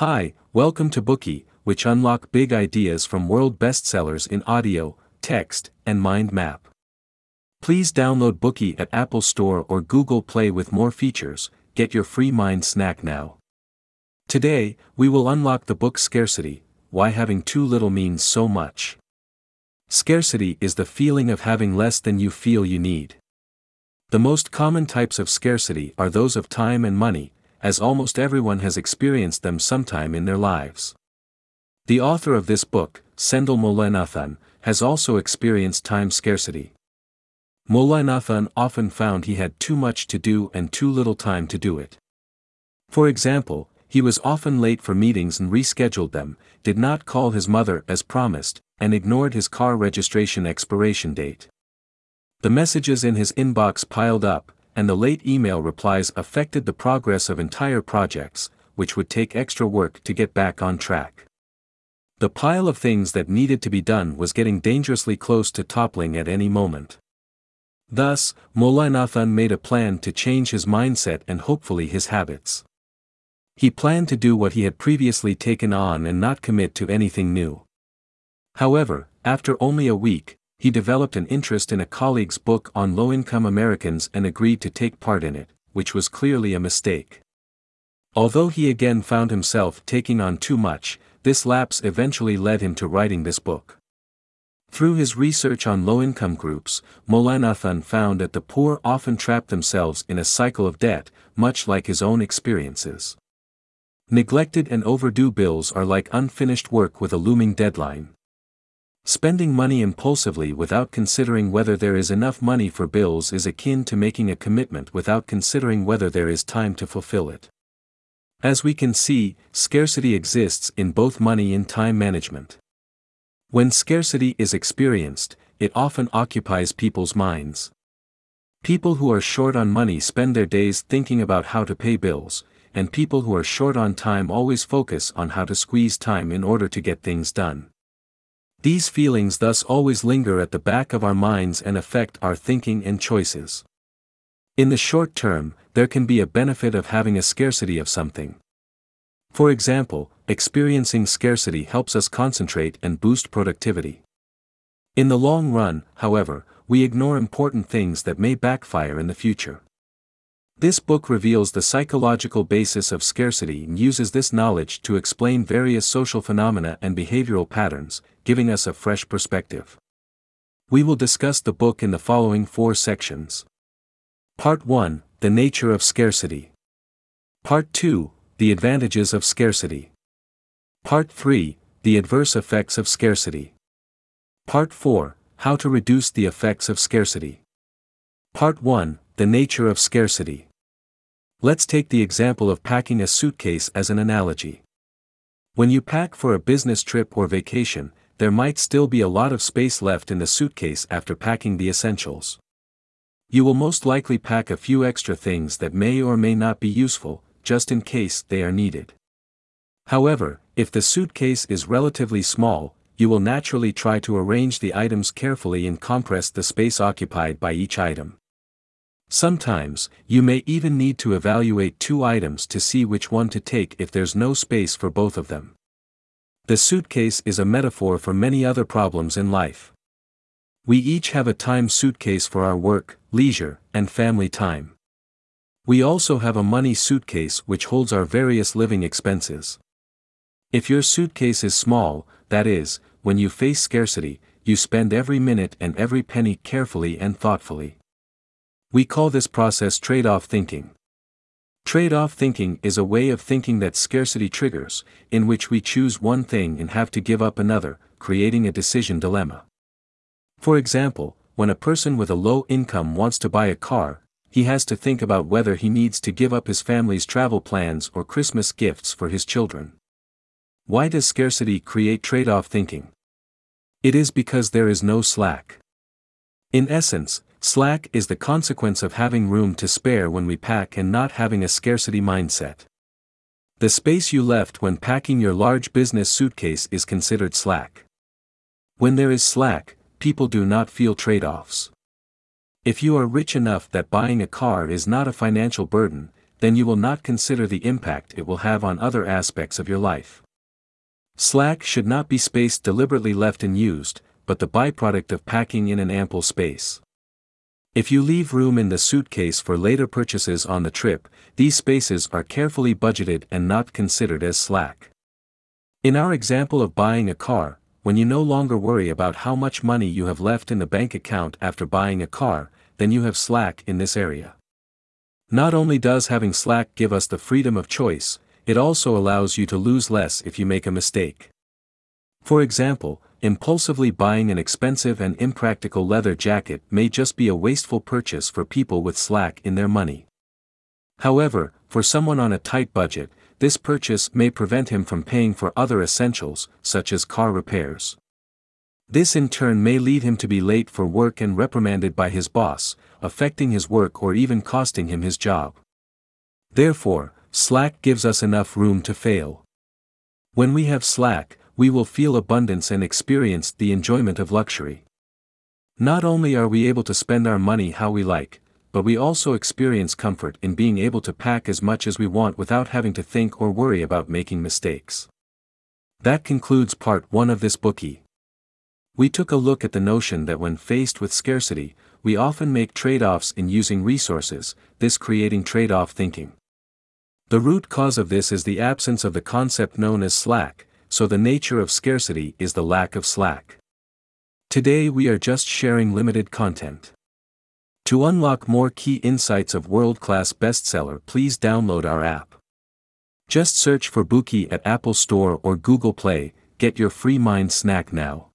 Hi, welcome to Bookey, which unlock big ideas from world bestsellers in audio, text, and mind map. Please download Bookey at Apple Store or Google Play with more features. Get your free mind snack now. Today, we will unlock the book Scarcity Why Having Too Little Means So Much. Scarcity is the feeling of having less than you feel you need. The most common types of scarcity are those of time and money, as almost everyone has experienced them sometime in their lives. The author of this book, Sendhil Mullainathan, has also experienced time scarcity. Mullainathan often found he had too much to do and too little time to do it. For example, he was often late for meetings and rescheduled them, did not call his mother as promised, and ignored his car registration expiration date. The messages in his inbox piled up, and the late email replies affected the progress of entire projects, which would take extra work to get back on track. The pile of things that needed to be done was getting dangerously close to toppling at any moment. Thus, Mullainathan made a plan to change his mindset and hopefully his habits. He planned to do what he had previously taken on and not commit to anything new. However, after only a week, he developed an interest in a colleague's book on low-income Americans and agreed to take part in it, which was clearly a mistake. Although he again found himself taking on too much, this lapse eventually led him to writing this book. Through his research on low-income groups, Mullainathan found that the poor often trap themselves in a cycle of debt, much like his own experiences. Neglected and overdue bills are like unfinished work with a looming deadline. Spending money impulsively without considering whether there is enough money for bills is akin to making a commitment without considering whether there is time to fulfill it. As we can see, scarcity exists in both money and time management. When scarcity is experienced, it often occupies people's minds. People who are short on money spend their days thinking about how to pay bills, and people who are short on time always focus on how to squeeze time in order to get things done. These feelings thus always linger at the back of our minds and affect our thinking and choices. In the short term, there can be a benefit of having a scarcity of something. For example, experiencing scarcity helps us concentrate and boost productivity. In the long run, however, we ignore important things that may backfire in the future. This book reveals the psychological basis of scarcity and uses this knowledge to explain various social phenomena and behavioral patterns, giving us a fresh perspective. We will discuss the book in the following four sections. Part 1 The Nature of Scarcity. Part 2 The Advantages of Scarcity. Part 3 The Adverse Effects of Scarcity. Part 4 How to Reduce the Effects of Scarcity. Part 1 The Nature of Scarcity. Let's take the example of packing a suitcase as an analogy. When you pack for a business trip or vacation, there might still be a lot of space left in the suitcase after packing the essentials. You will most likely pack a few extra things that may or may not be useful, just in case they are needed. However, if the suitcase is relatively small, you will naturally try to arrange the items carefully and compress the space occupied by each item. Sometimes, you may even need to evaluate two items to see which one to take if there's no space for both of them. The suitcase is a metaphor for many other problems in life. We each have a time suitcase for our work, leisure, and family time. We also have a money suitcase which holds our various living expenses. If your suitcase is small, that is, when you face scarcity, you spend every minute and every penny carefully and thoughtfully. We call this process trade-off thinking. Trade-off thinking is a way of thinking that scarcity triggers, in which we choose one thing and have to give up another, creating a decision dilemma. For example, when a person with a low income wants to buy a car, he has to think about whether he needs to give up his family's travel plans or Christmas gifts for his children. Why does scarcity create trade-off thinking? It is because there is no slack. In essence, Slack is the consequence of having room to spare when we pack and not having a scarcity mindset. The space you left when packing your large business suitcase is considered slack. When there is slack, people do not feel trade offs. If you are rich enough that buying a car is not a financial burden, then you will not consider the impact it will have on other aspects of your life. Slack should not be spaced deliberately left unused, but the byproduct of packing in an ample space. If you leave room in the suitcase for later purchases on the trip, these spaces are carefully budgeted and not considered as slack. In our example of buying a car, when you no longer worry about how much money you have left in the bank account after buying a car, then you have slack in this area. Not only does having slack give us the freedom of choice, it also allows you to lose less if you make a mistake. For example, impulsively buying an expensive and impractical leather jacket may just be a wasteful purchase for people with slack in their money. However, for someone on a tight budget, this purchase may prevent him from paying for other essentials, such as car repairs. This in turn may lead him to be late for work and reprimanded by his boss, affecting his work or even costing him his job. Therefore, slack gives us enough room to fail. When we have slack, we will feel abundance and experience the enjoyment of luxury. Not only are we able to spend our money how we like, but we also experience comfort in being able to pack as much as we want without having to think or worry about making mistakes. That concludes part 1 of this Bookey. We took a look at the notion that when faced with scarcity, we often make trade-offs in using resources, this creating trade-off thinking. The root cause of this is the absence of the concept known as slack, so the nature of scarcity is the lack of slack. Today we are just sharing limited content. To unlock more key insights of world-class bestseller please download our app. Just search for Bookey at Apple Store or Google Play, get your free mind snack now.